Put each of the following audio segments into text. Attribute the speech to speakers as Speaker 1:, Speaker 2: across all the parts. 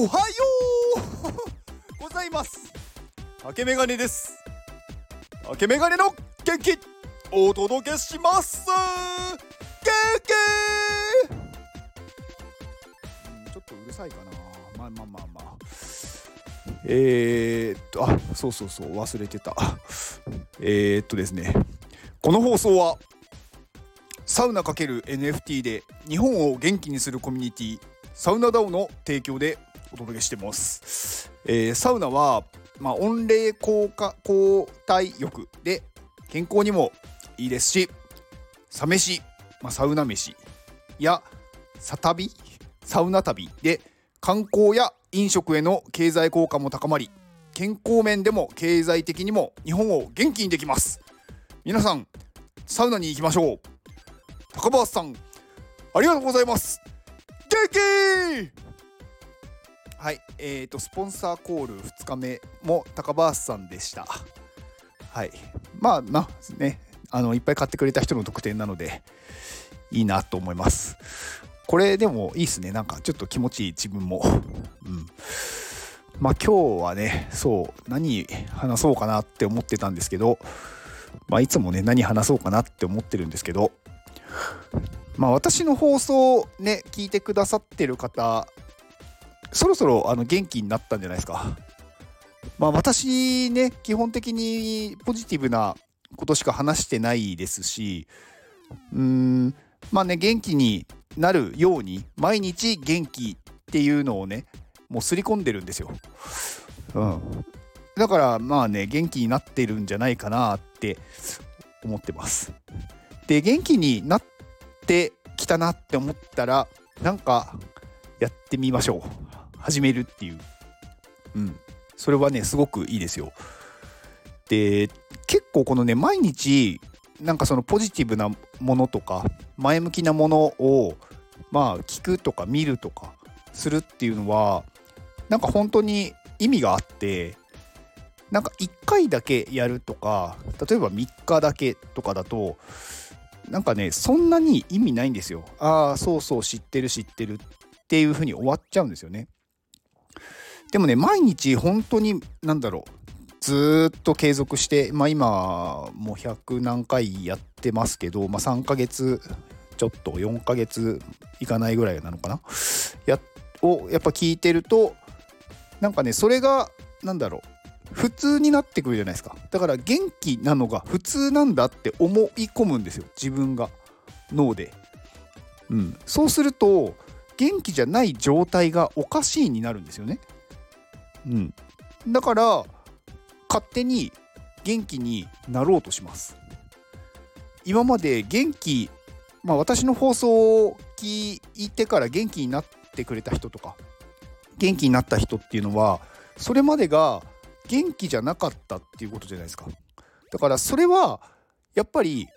Speaker 1: おはようございます。竹メガネです。竹メガネの元気お届けします。元気ちょっとうるさいかな。まあまあまあまあ。えー、っとあそうそうそう。忘れてた。えー、っとですね。この放送はサウナ ×NFT で日本を元気にするコミュニティサウナダオの提供でお届けしてます、えー、サウナは、まあ、温冷効果抗体浴で健康にもいいですしサ飯、まあ、サウナ飯やサ旅サウナ旅で観光や飲食への経済効果も高まり健康面でも経済的にも日本を元気にできます。皆さんサウナに行きましょう。高橋さんありがとうございます。元気はいえーとスポンサーコール2日目も高橋さんでした。はいまあなねあのいっぱい買ってくれた人の特典なのでいいなと思います。これでもいいっすね。なんかちょっと気持ちいい自分も。うん。まあ今日はねそう何話そうかなって思ってたんですけどまあいつもね何話そうかなって思ってるんですけどまあ私の放送ね聞いてくださってる方そろそろあの元気になったんじゃないですかまあ私ね基本的にポジティブなことしか話してないですしうーんまあね元気になるように毎日元気っていうのをねもう刷り込んでるんですよ。うん、だからまあね元気になってるんじゃないかなって思ってます。で元気になってきたなって思ったらなんかやってみましょう始めるっていう。うん。それはねすごくいいですよ。で結構このね毎日なんかそのポジティブなものとか前向きなものをまあ聞くとか見るとかするっていうのはなんか本当に意味があってなんか1回だけやるとか例えば3日だけとかだとなんかねそんなに意味ないんですよ。ああそうそう知ってる知ってるっていう風に終わっちゃうんですよね。でもね毎日本当に何だろうずっと継続して、まあ、今もう100何回やってますけど、まあ、3ヶ月ちょっと4ヶ月いかないぐらいなのかな？やをやっぱ聞いてるとなんかねそれが何だろう普通になってくるじゃないですか。だから元気なのが普通なんだって思い込むんですよ。自分が。脳で、うん、そうすると元気じゃない状態がおかしいになるんですよね、うん、だから勝手に元気になろうとします。今まで元気まあ私の放送を聞いてから元気になってくれた人とか元気になった人っていうのはそれまでが元気じゃなかったっていうことじゃないですか。だからそれはやっぱり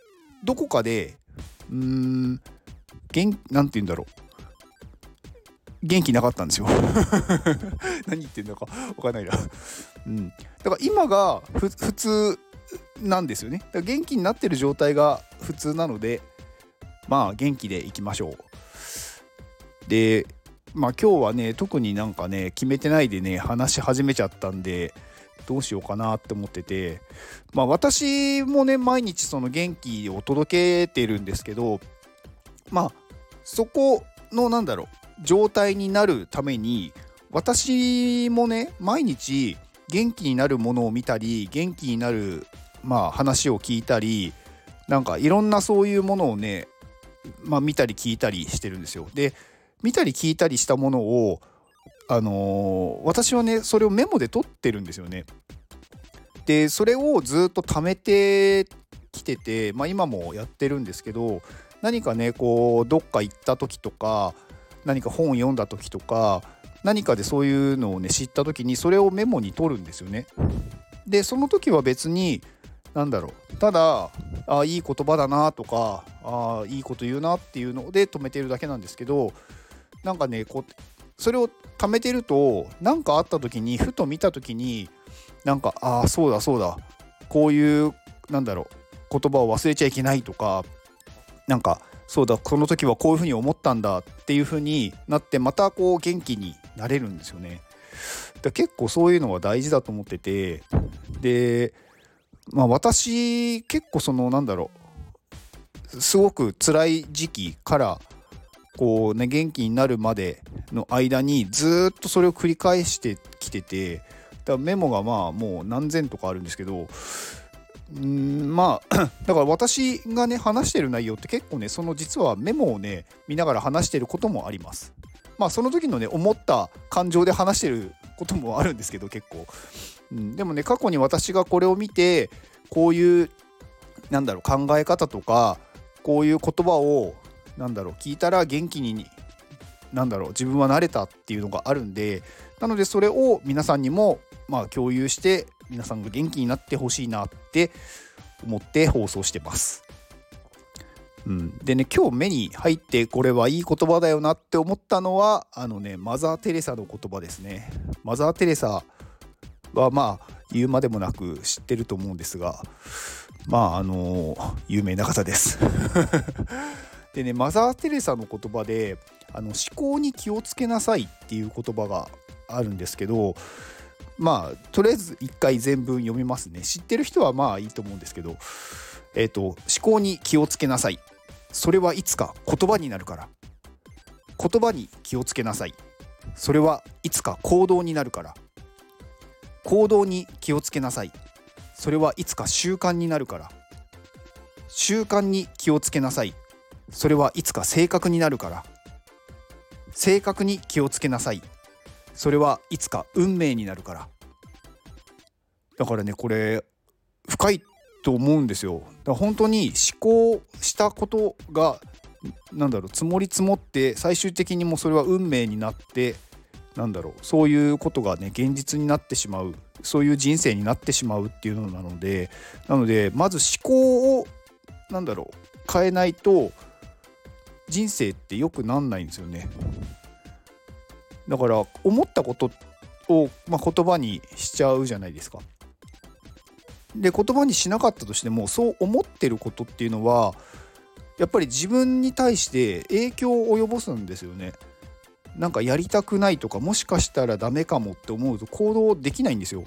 Speaker 1: どこかでうーん元なんて言うんだろう。元気なかったんですよ 何言ってんだか分かんないな。うん。だから今が普通なんですよね。だから元気になってる状態が普通なので、まあ元気でいきましょう。で、まあ今日はね、特になんかね、決めてないでね、話し始めちゃったんで、どうしようかなって思ってて、まあ私もね、毎日その元気を届けてるんですけど、まあそこのなんだろう、状態になるために私もね毎日元気になるものを見たり元気になるまあ話を聞いたりなんかいろんなそういうものをねまあ見たり聞いたりしてるんですよ。で見たり聞いたりしたものをあのー、私はねそれをメモで取ってるんですよね。でそれをずっと貯めてきてて、まあ、今もやってるんですけど何かねこうどっか行った時とか何か本を読んだ時とか何かでそういうのをね知った時にそれをメモに取るんですよね。でその時は別に何だろうただあいい言葉だなとかあいいこと言うなっていうので止めてるだけなんですけどなんかねこうそれを貯めてると何かあった時にふと見た時になんかああそうだそうだこういうなんだろう言葉を忘れちゃいけないとかなんかそうだこの時はこういうふうに思ったんだっていうふうになってまたこう元気になれるんですよね。だ結構そういうのは大事だと思ってて。でまあ私結構そのなんだろう。すごく辛い時期からこうね元気になるまでの間にずっとそれを繰り返してきてて。だメモがまあもう何千とかあるんですけどんまあ だから私がね話してる内容って結構ねその実はメモをね見ながら話してることもあります。まあその時のね思った感情で話してることもあるんですけど結構、うん、でもね過去に私がこれを見てこういうなんだろう考え方とかこういう言葉をなんだろう聞いたら元気になんだろう自分は慣れたっていうのがあるんでなのでそれを皆さんにもまあ共有して皆さんが元気になってほしいなって思って放送してます。うん、でね今日目に入ってこれはいい言葉だよなって思ったのはあのねマザー・テレサの言葉ですね。マザー・テレサはまあ言うまでもなく知ってると思うんですがまああの有名な方です。でねマザー・テレサの言葉であの思考に気をつけなさいっていう言葉があるんですけどまあとりあえず一回全文読みますね。知ってる人はまあいいと思うんですけどえっ、ー、と思考に気をつけなさい。それはいつか言葉になるから。言葉に気をつけなさい。それはいつか行動になるから。行動に気をつけなさい。それはいつか習慣になるから。習慣に気をつけなさい。それはいつか性格になるから。性格に気をつけなさい。それはいつか運命になるから。だからねこれ深いと思うんですよだから本当に思考したことがなんだろう積もり積もって最終的にもそれは運命になってなんだろうそういうことがね現実になってしまうそういう人生になってしまうっていうのなのでなのでまず思考をなんだろう変えないと人生って良くなんないんですよねだから思ったことを、まあ、言葉にしちゃうじゃないですか。で言葉にしなかったとしてもそう思ってることっていうのはやっぱり自分に対して影響を及ぼすんですよね。なんかやりたくないとかもしかしたらダメかもって思うと行動できないんですよ。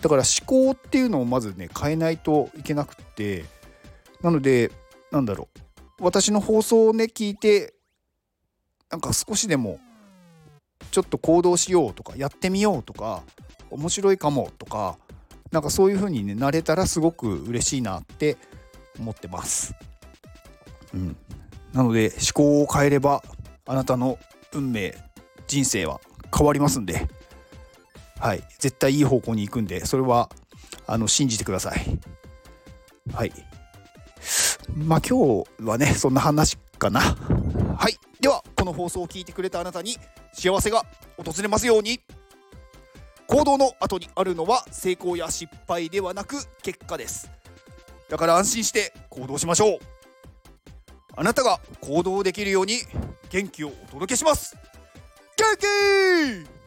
Speaker 1: だから思考っていうのをまずね変えないといけなくってなのでなんだろう私の放送をね聞いてなんか少しでもちょっと行動しようとかやってみようとか面白いかもとかなんかそういう風にねなれたらすごく嬉しいなって思ってます。うん、なので思考を変えればあなたの運命人生は変わりますんで、はい、絶対いい方向に行くんでそれはあの信じてください。はい。まあ今日はねそんな話かな。はいではこの放送を聞いてくれたあなたに幸せが訪れますように行動の後にあるのは成功や失敗ではなく結果です。だから安心して行動しましょう。あなたが行動できるように元気をお届けします。元気